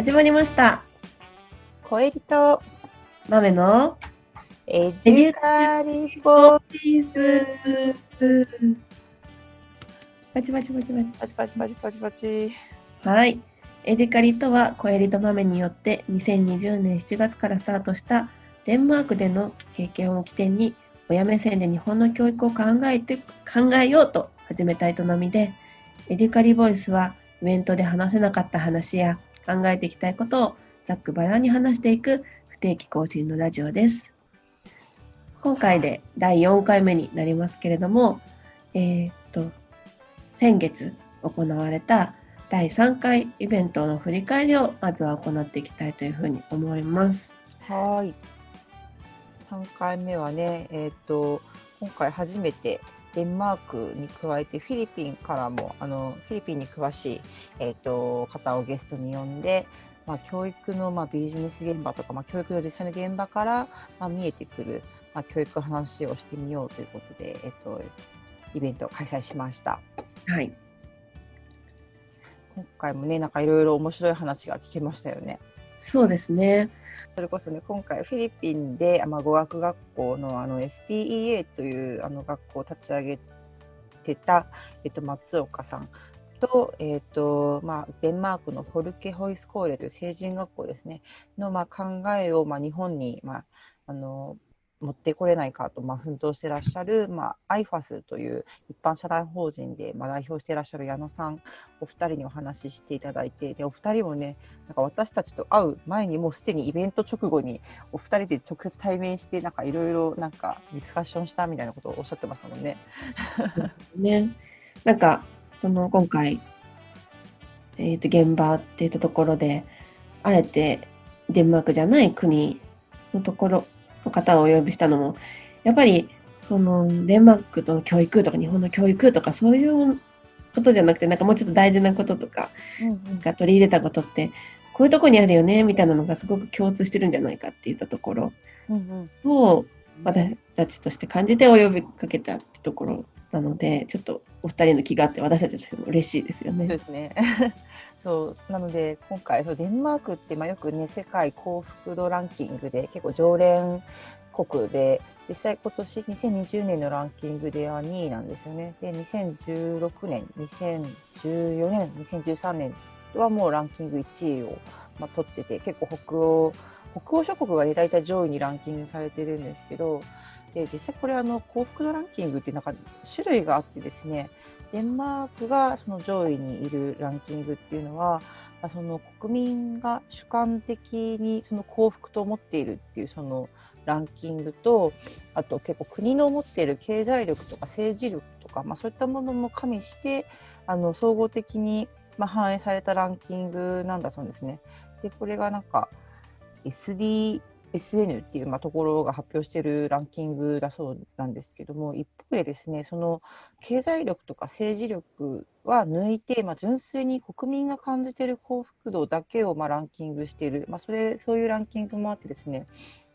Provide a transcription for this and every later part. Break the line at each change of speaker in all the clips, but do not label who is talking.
始まりました。
恋人
豆の
エデュカリボ
ピース。パチパチパチパチ。
パチパチパチパチパチ。
はい。エデカリとは、小エリと豆によって2020年7月からスタートしたデンマークでの経験を起点に、親目線で日本の教育を考えて考えようと始めた営みで、エデュカリボイスはイベントで話せなかった話や考えていきたいことをざっくばらんに話していく不定期更新のラジオです。今回で第4回目になりますけれども、えーっと、先月行われた第3回イベントの振り返りをまずは行っていきたいというふうに思います。
はい。三回目はね、えっ、と今回初めてデンマークに加えてフィリピンからもあのフィリピンに詳しいえっ、と方をゲストに呼んで。まあ、教育の、まあ、ビジネス現場とか、まあ、教育の実際の現場から、まあ、見えてくる、まあ、教育の話をしてみようということで、えっと、イベントを開催しました。
はい。
今回もね、なんかいろいろ面白い話が聞けましたよね。
そうですね。
それこそね、今回フィリピンで、まあ、語学学校のあの SPEA というあの学校を立ち上げてた、えっと、松岡さんと、えっとまあ、デンマークのフォルケホイスコーレという成人学校ですね、の、まあ、考えを、まあ、日本に、まあ、あの持ってこれないかと、まあ、奮闘してらっしゃる、まあ、IFAS という一般社団法人で、まあ、代表していらっしゃる矢野さんお二人にお話ししていただいてでお二人もねなんか私たちと会う前にもうすでにイベント直後にお二人で直接対面してなんかいろいろなんかディスカッションしたみたいなことをおっしゃってましたもんね。
ね。なんか、その今回、えっ、と、現場っていったところで、あえてデンマークじゃない国のところの方をお呼びしたのも、やっぱり、そのデンマークの教育とか日本の教育とかそういうことじゃなくて、なんかもうちょっと大事なこととか、なんか取り入れたことって、こういうとこにあるよね、みたいなのがすごく共通してるんじゃないかっていったところを、私たちとして感じてお呼びかけたってところなので、ちょっとお二人の気があって、私たちとしても嬉しいですよね。
そうですね。そうなので今回そうデンマークってまあよくね世界幸福度ランキングで結構常連国で実際今年2020年のランキングでは2位なんですよね。で2016年、2014年、2013年はもうランキング1位を、まあ、取ってて結構北欧北欧諸国がね大体上位にランキングされてるんですけどで実際これあの幸福度ランキングってなんか種類があってですねデンマークがその上位にいるランキングっていうのは、その国民が主観的にその幸福と思っているっていうそのランキングとあと結構国の持っている経済力とか政治力とか、まあ、そういったものも加味してあの総合的にまあ反映されたランキングなんだそうですね。でこれがなんか SD SN っていうまあところが発表しているランキングだそうなんですけども一方でですねその経済力とか政治力は抜いて、まあ、純粋に国民が感じている幸福度だけをまあランキングしている、まあ、それそういうランキングもあってですね。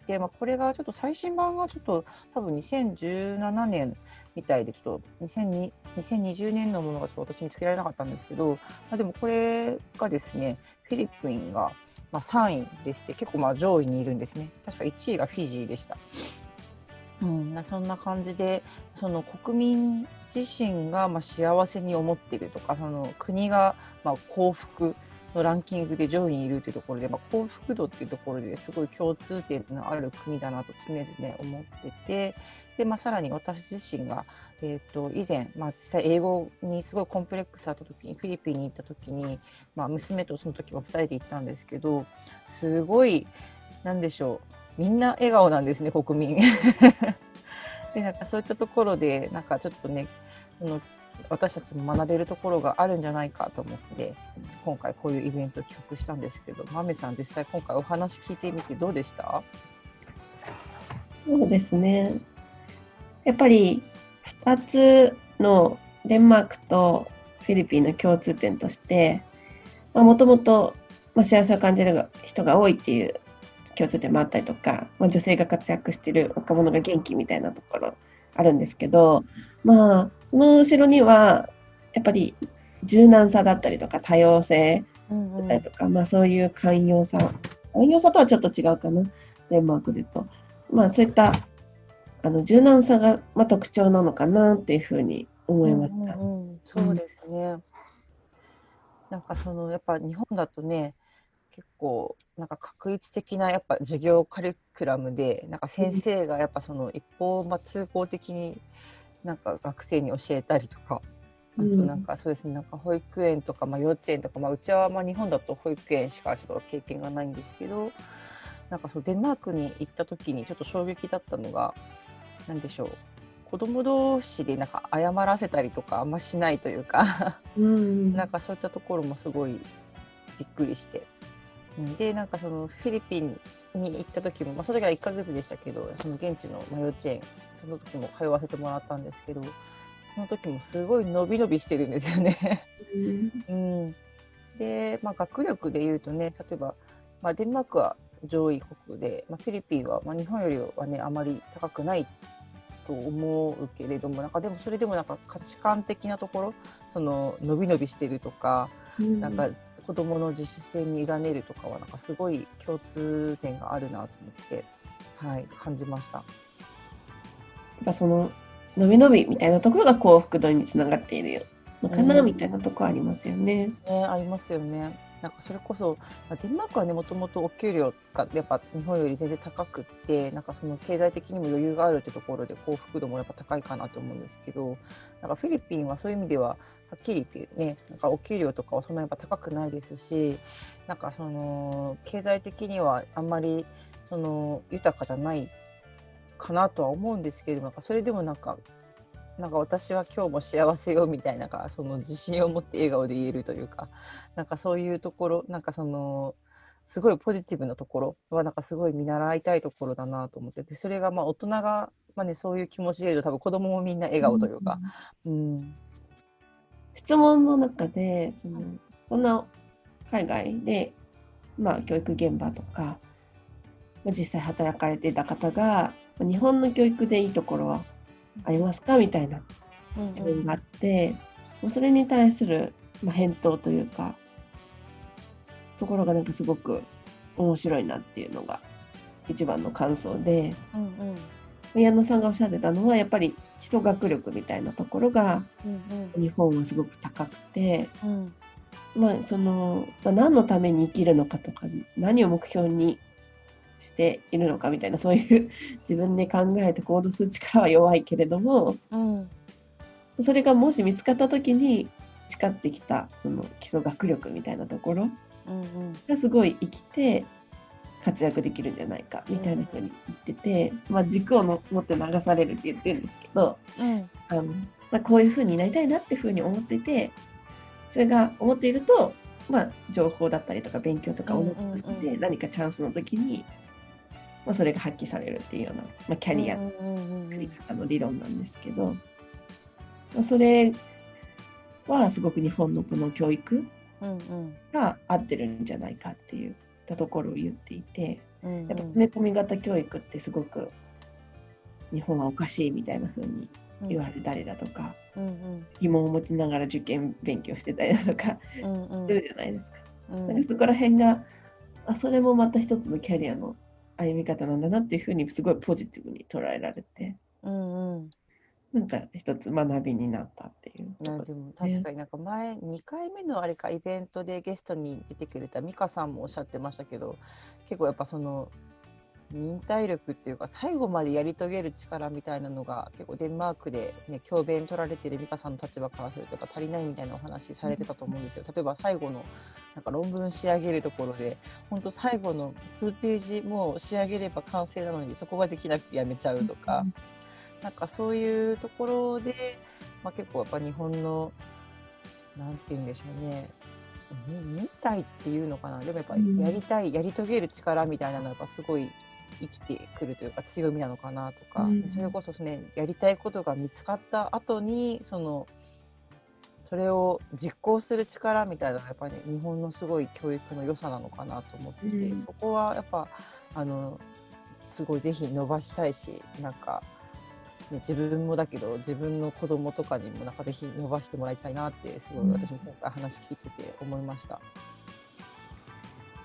で、まあ、これがちょっと最新版がちょっと多分2017年みたいでちょっと2002 2020年のものがちょっと私見つけられなかったんですけど、まあ、でもこれがですねフィリピンがまあ3位でして結構まあ上位にいるんですね確か1位がフィジーでした。うん、そんな感じでその国民自身がまあ幸せに思っているとかその国がまあ幸福のランキングで上位にいるというところで、まあ、幸福度っていうところですごい共通点のある国だなと常々思っててで、まあ、さらに私自身が、えー、と以前、まあ、実際英語にすごいコンプレックスあった時にフィリピンに行った時に、まあ、娘とその時は2人で行ったんですけどすごいなんでしょうみんな笑顔なんですね国民。でなんかそういったところでなんかちょっとねその私たちも学べるところがあるんじゃないかと思って今回こういうイベント企画したんですけどまめさん実際今回お話聞いてみてどうでした？
そうですね。やっぱり2つのデンマークとフィリピンの共通点として、もともと幸せを感じる人が多いっていう共通点もあったりとか、まあ、女性が活躍してる若者が元気みたいなところあるんですけど、まあ、その後ろにはやっぱり柔軟さだったりとか多様性
うんうん。
だったりとか、まあそういう寛容さ。寛容さとはちょっと違うかな。デンマークでと。まあそういったあの柔軟さが、まあ、特徴なのかなっていうふうに思いました。
うんうんうん。そうですね。なんかそのやっぱ日本だとね結構なんか確一的なやっぱ授業カリキュラムでなんか先生がやっぱその一方、まあ、通行的になんか学生に教えたりとか。あとなんかそうですね、なんか保育園とか、まあ、幼稚園とか、まあ、うちはまあ日本だと保育園しかちょっと経験がないんですけどなんかそうデンマークに行った時にちょっと衝撃だったのが何でしょう子供同士でなんか謝らせたりとかあんましないというか
うん
なんかそういったところもすごいびっくりして。うんで、なんかそのフィリピンに行った時も、まあ、その時は1ヶ月でしたけど、その現地のまあ幼稚園、その時も通わせてもらったんですけど、その時もすごい伸び伸びしてるんですよね。うん、で、まあ、学力で言うとね、例えば、まあ、デンマークは上位国で、まあ、フィリピンは、まあ、日本よりはね、あまり高くないと思うけれども、なんかでもそれでもなんか価値観的なところ、その伸び伸びしてるとか、
うん
なんか子供の自主性に委ねるとかはなんかすごい共通点があるなと思って、はい、感じました。
っぱその伸び伸びみたいなところが幸福度につながっているのかな、みたいなとこありますよね。
ね、ありますよね。なんかそれこそ、デンマークはね、もともとお給料がやっぱ日本より全然高くって、なんかその経済的にも余裕があるってところで幸福度もやっぱ高いかなと思うんですけど、なんかフィリピンはそういう意味では、はっきり言ってね、なんかお給料とかはそんなやっぱ高くないですし、なんかその経済的にはあんまりその豊かじゃないかなとは思うんですけど、なんかそれでもなんかなんか私は今日も幸せよみたいなその自信を持って笑顔で言えるというかなんかそういうところなんかそのすごいポジティブなところはなんかすごい見習いたいところだなと思っててそれがまあ大人が、まあね、そういう気持ちでいると多分子供もみんな笑顔というか、うん。
質問の中でそのこんな海外で、まあ、教育現場とか、まあ、実際働かれていた方がまあ日本の教育でいいところはありますか？みたいな
うん
質問があって、まあそれに対する、まあ、返答というかところがなんかすごく面白いなっていうのが一番の感想で
うんうん。
宮野さんがおっしゃってたのはやっぱり基礎学力みたいなところが
うん。
日本はすごく高くて。
うん。
まあそのまあ、何のために生きるのかとか何を目標にしているのかみたいなそういう 自分で考えて行動する力は弱いけれども
うん。
それがもし見つかった時に誓ってきたその基礎学力みたいなところ
うんうん。
がすごい生きて活躍できるんじゃないかみたいな風に言ってて、まあ、軸をの持って流されるって言ってるんですけど
うん。
あの、まあ、こういう風になりたいなっていう風に思っててそれが思っていると、まあ、情報だったりとか勉強とかを残し
うんうん
て何かチャンスの時に、まあ、それが発揮されるっていうような、まあ、キャリアの理論なんですけど、まあ、それはすごく日本のこの教育が合ってるんじゃないかっていうたところを言っていて
うん
やっぱ詰め込み型教育ってすごく日本はおかしいみたいな風に言われたりだとか、疑問を持ちながら受験勉強してたりだとかするじゃないですか。
うん。
なんかそこら辺があそれもまた一つのキャリアの歩み方なんだなっていうふうにすごいポジティブに捉えられて
うんうん。
なんか一つ学びになったっていうところ
あでも確かになんか前2回目のあれかイベントでゲストに出てくれた美香さんもおっしゃってましたけど結構やっぱその忍耐力っていうか最後までやり遂げる力みたいなのが結構デンマークで、ね、教鞭取られてる美香さんの立場からすると足りないみたいなお話されてたと思うんですよ。例えば最後のなんか論文仕上げるところで本当最後の数ページもう仕上げれば完成なのにそこができなくてやめちゃうとか。なんかそういうところで、まあ、結構やっぱ日本のなんて言うんでしょうねに忍耐っていうのかなでもやっぱ
うん
やりたい、やり遂げる力みたいなのはやっぱすごい生きてくるというか強みなのかなとか、
うん
それこそねやりたいことが見つかった後にそのそれを実行する力みたいなのはやっぱり、ね、日本のすごい教育の良さなのかなと思ってて、
うん。
そこはやっぱあのすごいぜひ伸ばしたいしなんかね、自分もだけど自分の子供とかにもなんかぜひ伸ばしてもらいたいなってすごい私も今回話聞いてて思いました。
や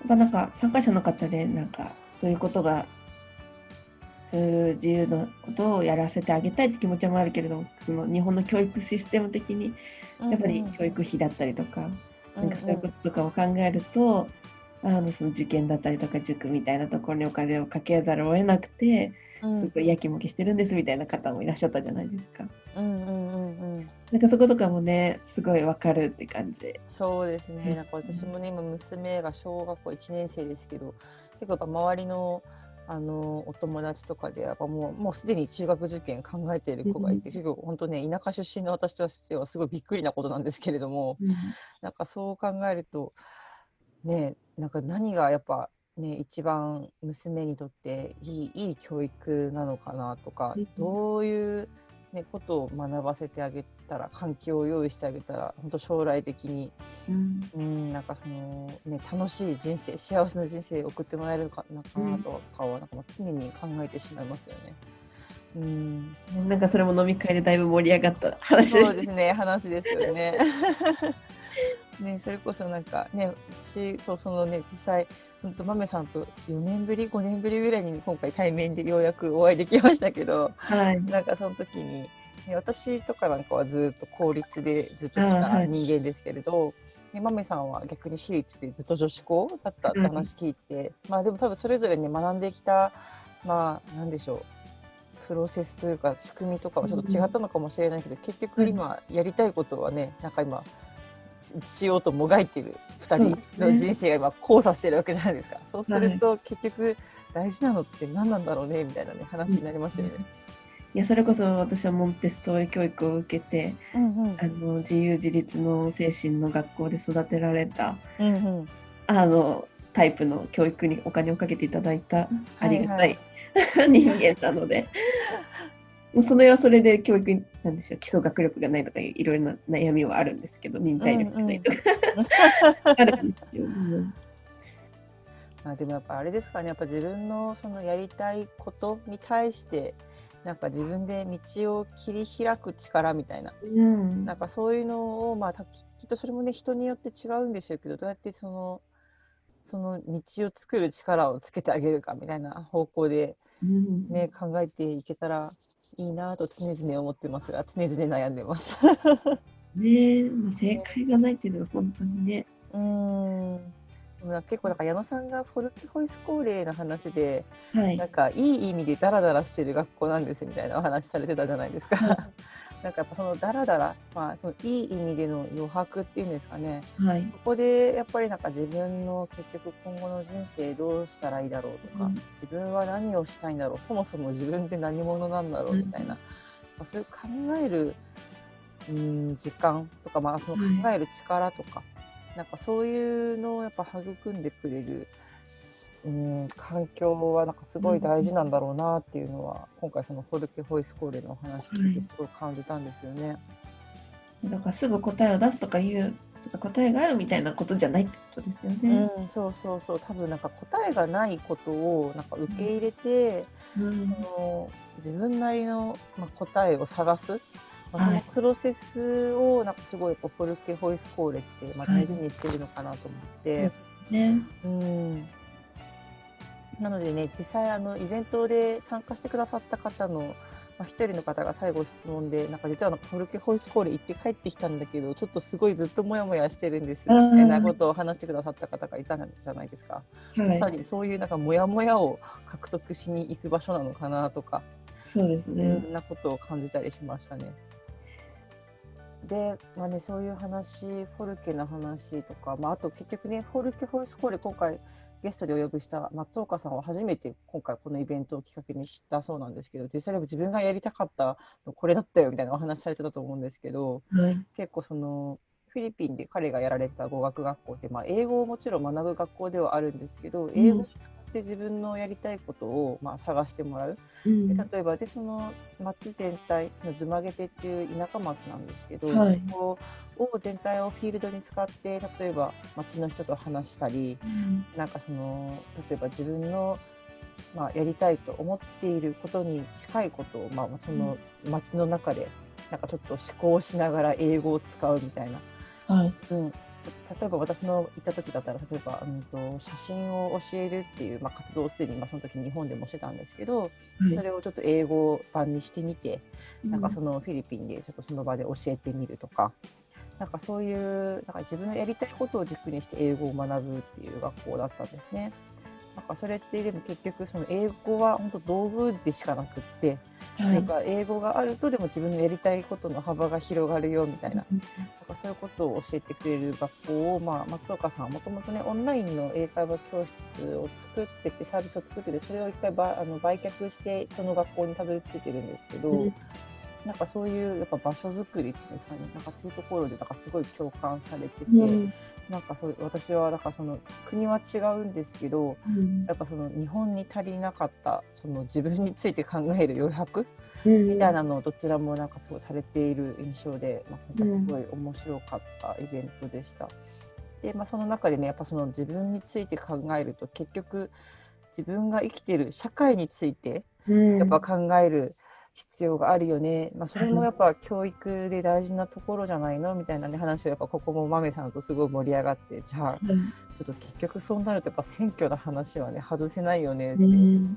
っぱなんか参加者の方でなんかそういうことがそういう自由なことをやらせてあげたいって気持ちもあるけれどもその日本の教育システム的にやっぱり教育費だったりとか、なんかそういうこととかを考えると、あのその受験だったりとか塾みたいなところにお金をかけざるを得なくて、すごいやきもきしてるんですみたいな方もいらっしゃったじゃないですか。
うんうんうんうん。
なんかそことかもねすごいわかるって感じ。
そうですね。なんか私もね今娘が小学校1年生ですけど、結構やっぱ周りのあのお友達とかでやっぱもうもうすでに中学受験考えている子がいて、結構本当ね田舎出身の私としてはすごいびっくりなことなんですけれども、
うん
なんかそう考えるとねなんか何がやっぱね一番娘にとっていいいい教育なのかなとか、
うん
どういうねことを学ばせてあげたら環境を用意してあげたら本当将来的に
うん
うん、なんかそのね楽しい人生幸せな人生を送ってもらえるかなかなとかはなんかまあ常に考えてしまいますよね。うん、
なんかそれも飲み会でだいぶ盛り上がった話です
そうですね話ですよね。ねそれこそなんかね私そうそのね実際本当豆さんと4年ぶり5年ぶりぐらいに今回対面でようやくお会いできましたけど
はい。
なんかその時に、ね、私とかなんかはずっと公立でずっと来た人間ですけれど、ね、豆さんは逆に私立でずっと女子校だったって話聞いて、まあでも多分それぞれね学んできたまあなんでしょうプロセスというか仕組みとかはちょっと違ったのかもしれないけど、結局今やりたいことはねなんか今ししようともがいてる2人の人生が今交差してるわけじゃないですか。そうすると結局大事なのって何なんだろうねみたいなね話になりましたよね。
いやそれこそ私はモンテッソーリ教育を受けて
うんうん
あの自由自立の精神の学校で育てられた
うんうん
あのタイプの教育にお金をかけていただいたありがたい、
は
人間なので。それはそれで教育になんでしょう基礎学力がないとかいろいろな悩みはあるんですけど忍耐力がないとか、あるんですよ、うん。
まあでもやっぱあれですかね。やっぱ自分のそのやりたいことに対してなんか自分で道を切り開く力みたいな。
うん。
なんかそういうのをまあたききっとそれもね人によって違うんでしょうけどどうやってそのその道を作る力をつけてあげるかみたいな方向で
うん。
ね、考えていけたらいいなと常々思ってますが常々悩んでます。
ね正解がないっていうのは本当にね。
うーん結構なんか矢野さんがフォルキホイスコーレーの話で
はい
なんかいい意味でダラダラしてる学校なんですみたいなお話されてたじゃないですか。
はい
なんかやっぱそのダラダラ、まあ、そのいい意味での余白っていうんですかね。
はい。
ここでやっぱりなんか自分の結局今後の人生どうしたらいいだろうとか、
うん。
自分は何をしたいんだろうそもそも自分って何者なんだろうみたいな、まあそういう考えるうん時間とか、まあ、その考える力とか、なんかそういうのをやっぱ育んでくれる、うん、環境はなんかすごい大事なんだろうなっていうのは、今回そのフォルケ・ホイスコーレのお話聞いてすごい感じたんですよね。
だからすぐ答えを出すとか言う答えがあるみたいなことじゃないってことですよね。
うん、そうそうそう多分なんか答えがないことをなんか受け入れて、
うん
その自分なりの、まあ、答えを探す、まあ、そ
はい
のプロセスをなんかすごいやっぱフォルケ・ホイスコーレって、ま大事にしてるのかなと思って
で。すね。
うんなのでね実際あのイベントで参加してくださった方のまあ、一人の方が最後質問でなんか実はなんかフォルケホイスコーレ行って帰ってきたんだけどちょっとすごいずっとモヤモヤしてるんですみ
うん
たいなことを話してくださった方がいたんじゃないですか？
はい
まさ。にそういうなんかモヤモヤを獲得しに行く場所なのかなとか、
そうです
そ
ね。
んなことを感じたりしましたね。で、まあね、そういう話、フォルケの話とか、まあ、あと結局ね、フォルケホイスコーレ、今回ゲストでお呼びした松岡さんは初めて今回このイベントをきっかけに知ったそうなんですけど、実際でも自分がやりたかったのこれだったよみたいなお話されてたと思うんですけど、
はい。
結構そのフィリピンで彼がやられてた語学学校って、まあ、英語をもちろん学ぶ学校ではあるんですけど、英語を使って自分のやりたいことを、まあ、探してもらう。
うん。
で例えばでその町全体そのドゥマゲテっていう田舎町なんですけど、
はい。
そこを全体をフィールドに使って例えば町の人と話したり
うん。
なんかその例えば自分のまあ、やりたいと思っていることに近いことを、まあ、その街の中でなんかちょっと思考しながら英語を使うみたいな、
はい。
うん、例えば私の行った時だったら例えば、うんと、写真を教えるっていう、まあ、活動をすでに、まあ、その時日本でもしてたんですけど、はい、それをちょっと英語版にしてみて、うん、なんかそのフィリピンでちょっとその場で教えてみるとか。なんかそういうなんか自分のやりたいことを軸にして英語を学ぶっていう学校だったんですね。なんかそれってでも結局その英語は本当道具でしかなくって、はい、なんか英語があるとでも自分のやりたいことの幅が広がるよみたいな,、なんかそういうことを教えてくれる学校を、まあ、松岡さんはもともとねオンラインの英会話教室を作っててサービスを作っててそれを一回ばあの売却してその学校にたどり着いてるんですけど。うんなんかそういうやっぱ場所づくりっていうんですかね、なんかそういうところでなんかすごい共感されてて、うん、なんかそう私はだからその国は違うんですけど、うん、やっぱその日本に足りなかったその自分について考える余白、うん、みたいなのをどちらもなんかすごいされている印象で、まあ、今回すごい面白かったイベントでした。で、まあ、その中でねやっぱその自分について考えると結局自分が生きてる社会についてやっぱ考える、必要があるよね、まあ、それもやっぱ教育で大事なところじゃないの？みたいな、ね、話をやっぱここも豆さんとすごい盛り上がって。じゃあ、ちょっと結局そうなるとやっぱ選挙の話はね外せないよねって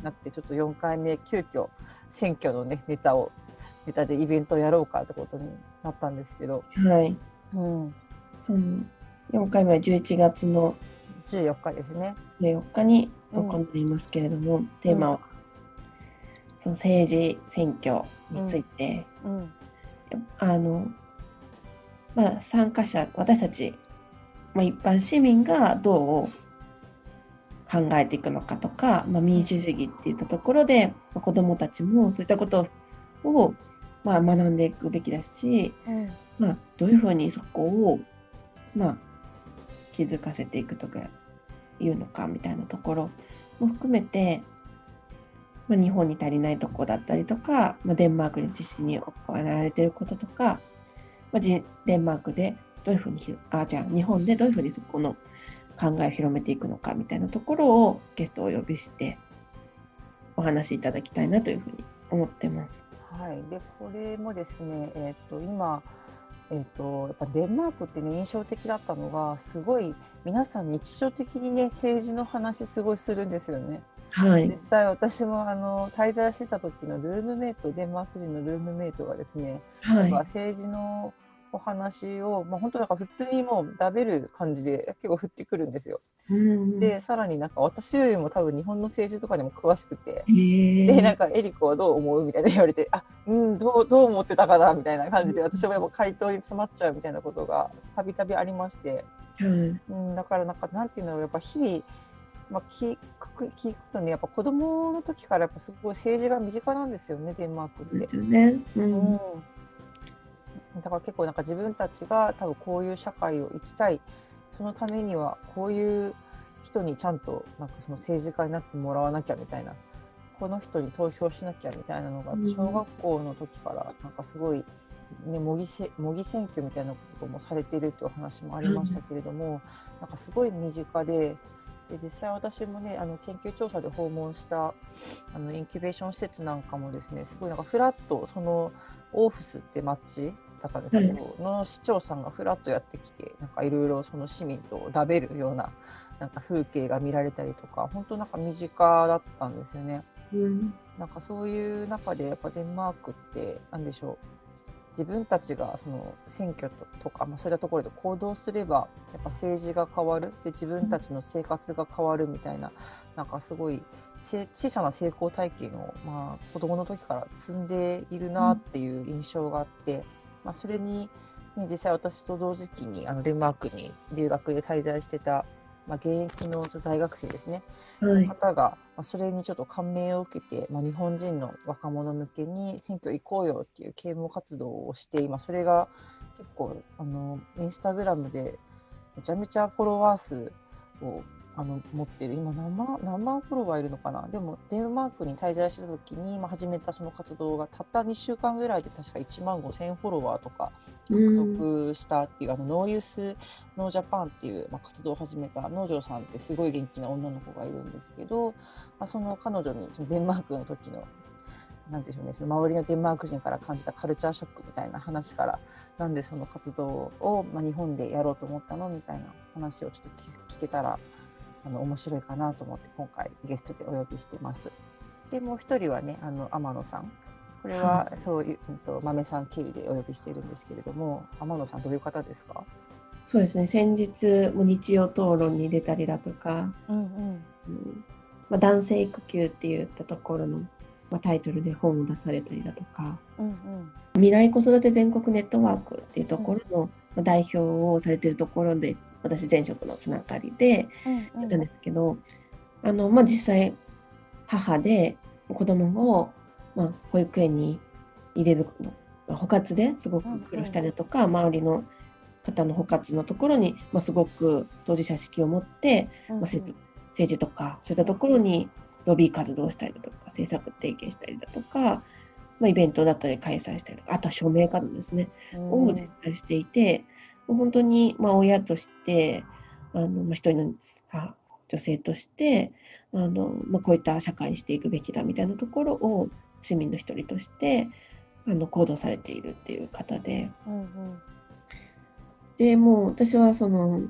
なってちょっと4回目急遽選挙のねネタをネタでイベントをやろうかってことになったんですけど、
はい、うん、その4回目は11月の
14日ですね。
14日に行いますけれども、うん、テーマは？その政治選挙について、うん。うん、あのまあ、参加者私たち、まあ、一般市民がどう考えていくのかとか、まあ、民主主義っていったところで、まあ、子どもたちもそういったことを、まあ、学んでいくべきだし、うん、まあ、どういうふうにそこを、まあ、気づかせていくとかいうのかみたいなところも含めてまあ、日本に足りないとこだったりとか、まあ、デンマークで実施に行われていることとか、まあ、デンマークでどういうふうにあじゃあ日本でどういうふうにそこの考えを広めていくのかみたいなところをゲストをお呼びしてお話しいただきたいなというふうに思ってます。
はい、でこれもですね、えーと、今、えーと、やっぱデンマークってね印象的だったのがすごい皆さん日常的にね政治の話すごいするんですよね。はい、実際私もあの滞在してた時のルームメイトデンマーク人のルームメイトがですね、はい、政治のお話を、まあ、本当なんか普通にもう食べる感じで結構振ってくるんですよ。うん、でさらになんか私よりも多分日本の政治とかでも詳しくてでなんかエリコはどう思うみたいな言われてあうんどうどう思ってたかなみたいな感じで私もやっぱ回答に詰まっちゃうみたいなことがたびたびありまして、うん、うん、だからなんかなんていうのやっぱ日々まあ、聞く聞くとねやっぱ子供の時からやっぱすごい政治が身近なんですよねデンマークって。ですよね。うん、うん、だから結構なんか自分たちが多分こういう社会を生きたい。そのためにはこういう人にちゃんとなんかその政治家になってもらわなきゃみたいな。この人に投票しなきゃみたいなのが小学校の時からなんかすごい、ね、模擬せ模擬選挙みたいなこともされているという話もありましたけれども、なんかすごい身近でで実際私もねあの研究調査で訪問したあのインキュベーション施設なんかもですねすごいなんかフラットそのオーフスって町だったんですけど、の市長さんがフラッとやってきてなんかいろいろその市民と食べるようななんか風景が見られたりとか本当なんか身近だったんですよね。うん、なんかそういう中でやっぱデンマークって何でしょう自分たちがその選挙とか、まあ、そういったところで行動すればやっぱ政治が変わる。で自分たちの生活が変わるみたいななんかすごい小さな成功体験を、まあ、子どもの時から積んでいるなっていう印象があって、まあ、それに、ね、実際私と同時期にあのデンマークに留学で滞在してたまあ、現役の大学生ですね、はい、方が、まあ、それにちょっと感銘を受けて、まあ、日本人の若者向けに選挙行こうよっていう啓蒙活動をして今それが結構あのインスタグラムでめちゃめちゃフォロワー数をあの持ってる。今何万何万フォロワーいるのかな？でもデンマークに滞在した時に、まあ、始めたその活動がたった2週間ぐらいで確か1万5000フォロワーとか獲得したっていう、あのノーユースノージャパンっていう、まあ、活動を始めた農場さんってすごい元気な女の子がいるんですけど、まあ、その彼女にそのデンマークの時のなんでしょうね、その周りのデンマーク人から感じたカルチャーショックみたいな話からなんでその活動を、まあ、日本でやろうと思ったの？みたいな話をちょっと聞けたらあの面白いかなと思って今回ゲストでお呼びしてます。でもう一人はねあの天野さん。これは、そういう、うんと、豆さん経由でお呼びしているんですけれども天野さんどういう方ですか？
そうですね。先日も日曜討論に出たりだとか、うんうん。うん。まあ、男性育休って言ったところの、まあ、タイトルで本を出されたりだとか、うんうん、未来子育て全国ネットワークっていうところの、うん、代表をされてるところで私前職のつながりでやったんですけど、うんうん、あのまあ、実際母で子供を、まあ、保育園に入れるの、まあ、捕獲ですごく苦労したりだとか、うんうん、周りの方の捕獲のところに、まあ、すごく当事者式を持って、まあ、政治とかそういったところにロビー活動したりだとか政策提携したりだとか、まあ、イベントだったり開催したりとかあとは署名活動ですね、うん、を絶対していて本当に、まあ、親としてあの、まあ、一人の女性としてあの、まあ、こういった社会にしていくべきだみたいなところを市民の一人としてあの行動されているっていう方で、うんうん、でもう私はその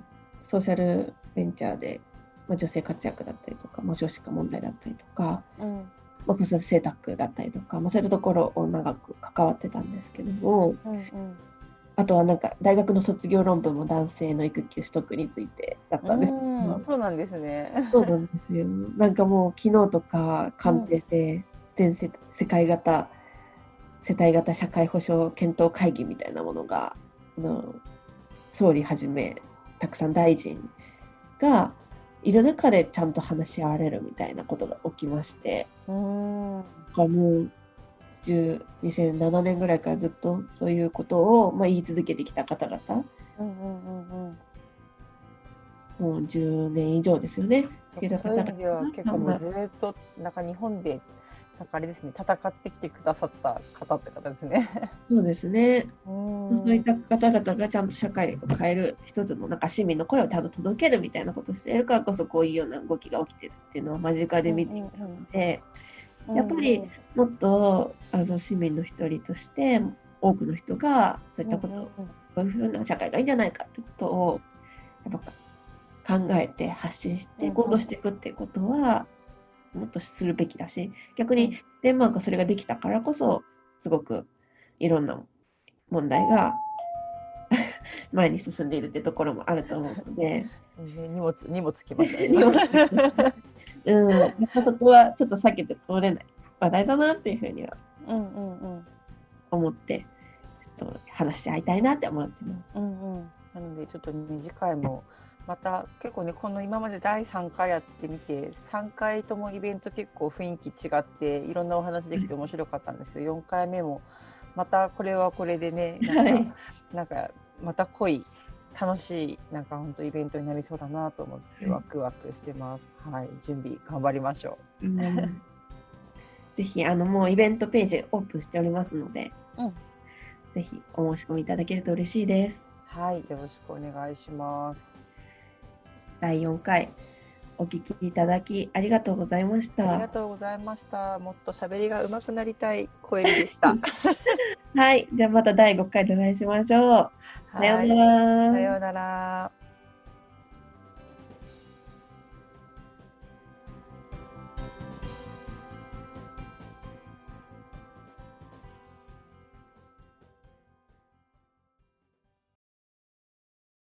ソーシャルベンチャーで、まあ、女性活躍だったりとか、まあ、少子化問題だったりとか、うん、まあ、子育て政策だったりとか、まあ、そういったところを長く関わってたんですけども、うんうんあとはなんか大学の卒業論文も男性の育休取得についてだったんです
そうなんですね。
そうなんですよ。なんかもう昨日とか官邸で全世世界型世帯型社会保障検討会議みたいなものがあの総理はじめたくさん大臣がいる中でちゃんと話し合われるみたいなことが起きまして。うんもう2007年ぐらいからずっとそういうことを、まあ、言い続けてきた方々、うんうんうんうん、もう10年以上ですよね。
そういう意味では結構もうずっとなんか日本でなんかあれですね戦ってきてくださった方って方ですね。
そうですね。そういった方々がちゃんと社会を変える一つのなんか市民の声をちゃんと届けるみたいなことをしているからこそこういうような動きが起きてるっていうのは間近で見ているので。うんうんうんやっぱりもっとあの市民の一人として多くの人がそういったこと、こういうふうな社会がいいんじゃないかってことをやっぱ考えて発信して行動していくっていうことはもっとするべきだし逆にデンマークはそれができたからこそすごくいろんな問題が 前に進んでいるってところもあると思うので。
荷物荷物きましたね。
うん、やっぱそこはちょっと避けて通れない話題だなっていうふうには思って、ちょっと話し合いたいなって思ってます。うん
うん、なのでちょっとね次回もまた結構ねこの今まで第3回やってみて3回ともイベント結構雰囲気違っていろんなお話できて面白かったんですけど4回目もまたこれはこれでねなんかはい、なんかまた濃い楽しいなんか本当イベントになりそうだなと思ってワクワクしてます。はい、準備頑張りましょう。うん、
ぜひあのもうイベントページオープンしておりますので、うん、ぜひお申し込みいただけると嬉しいです。
はい、よろしくお願いします。
第4回お聞きいただきありがとうございました。
ありがとうございました。もっと喋りが上手くなりたい声でした。
はい、じゃあまた第5回でお会いしましょう。さようなら。
さようなら。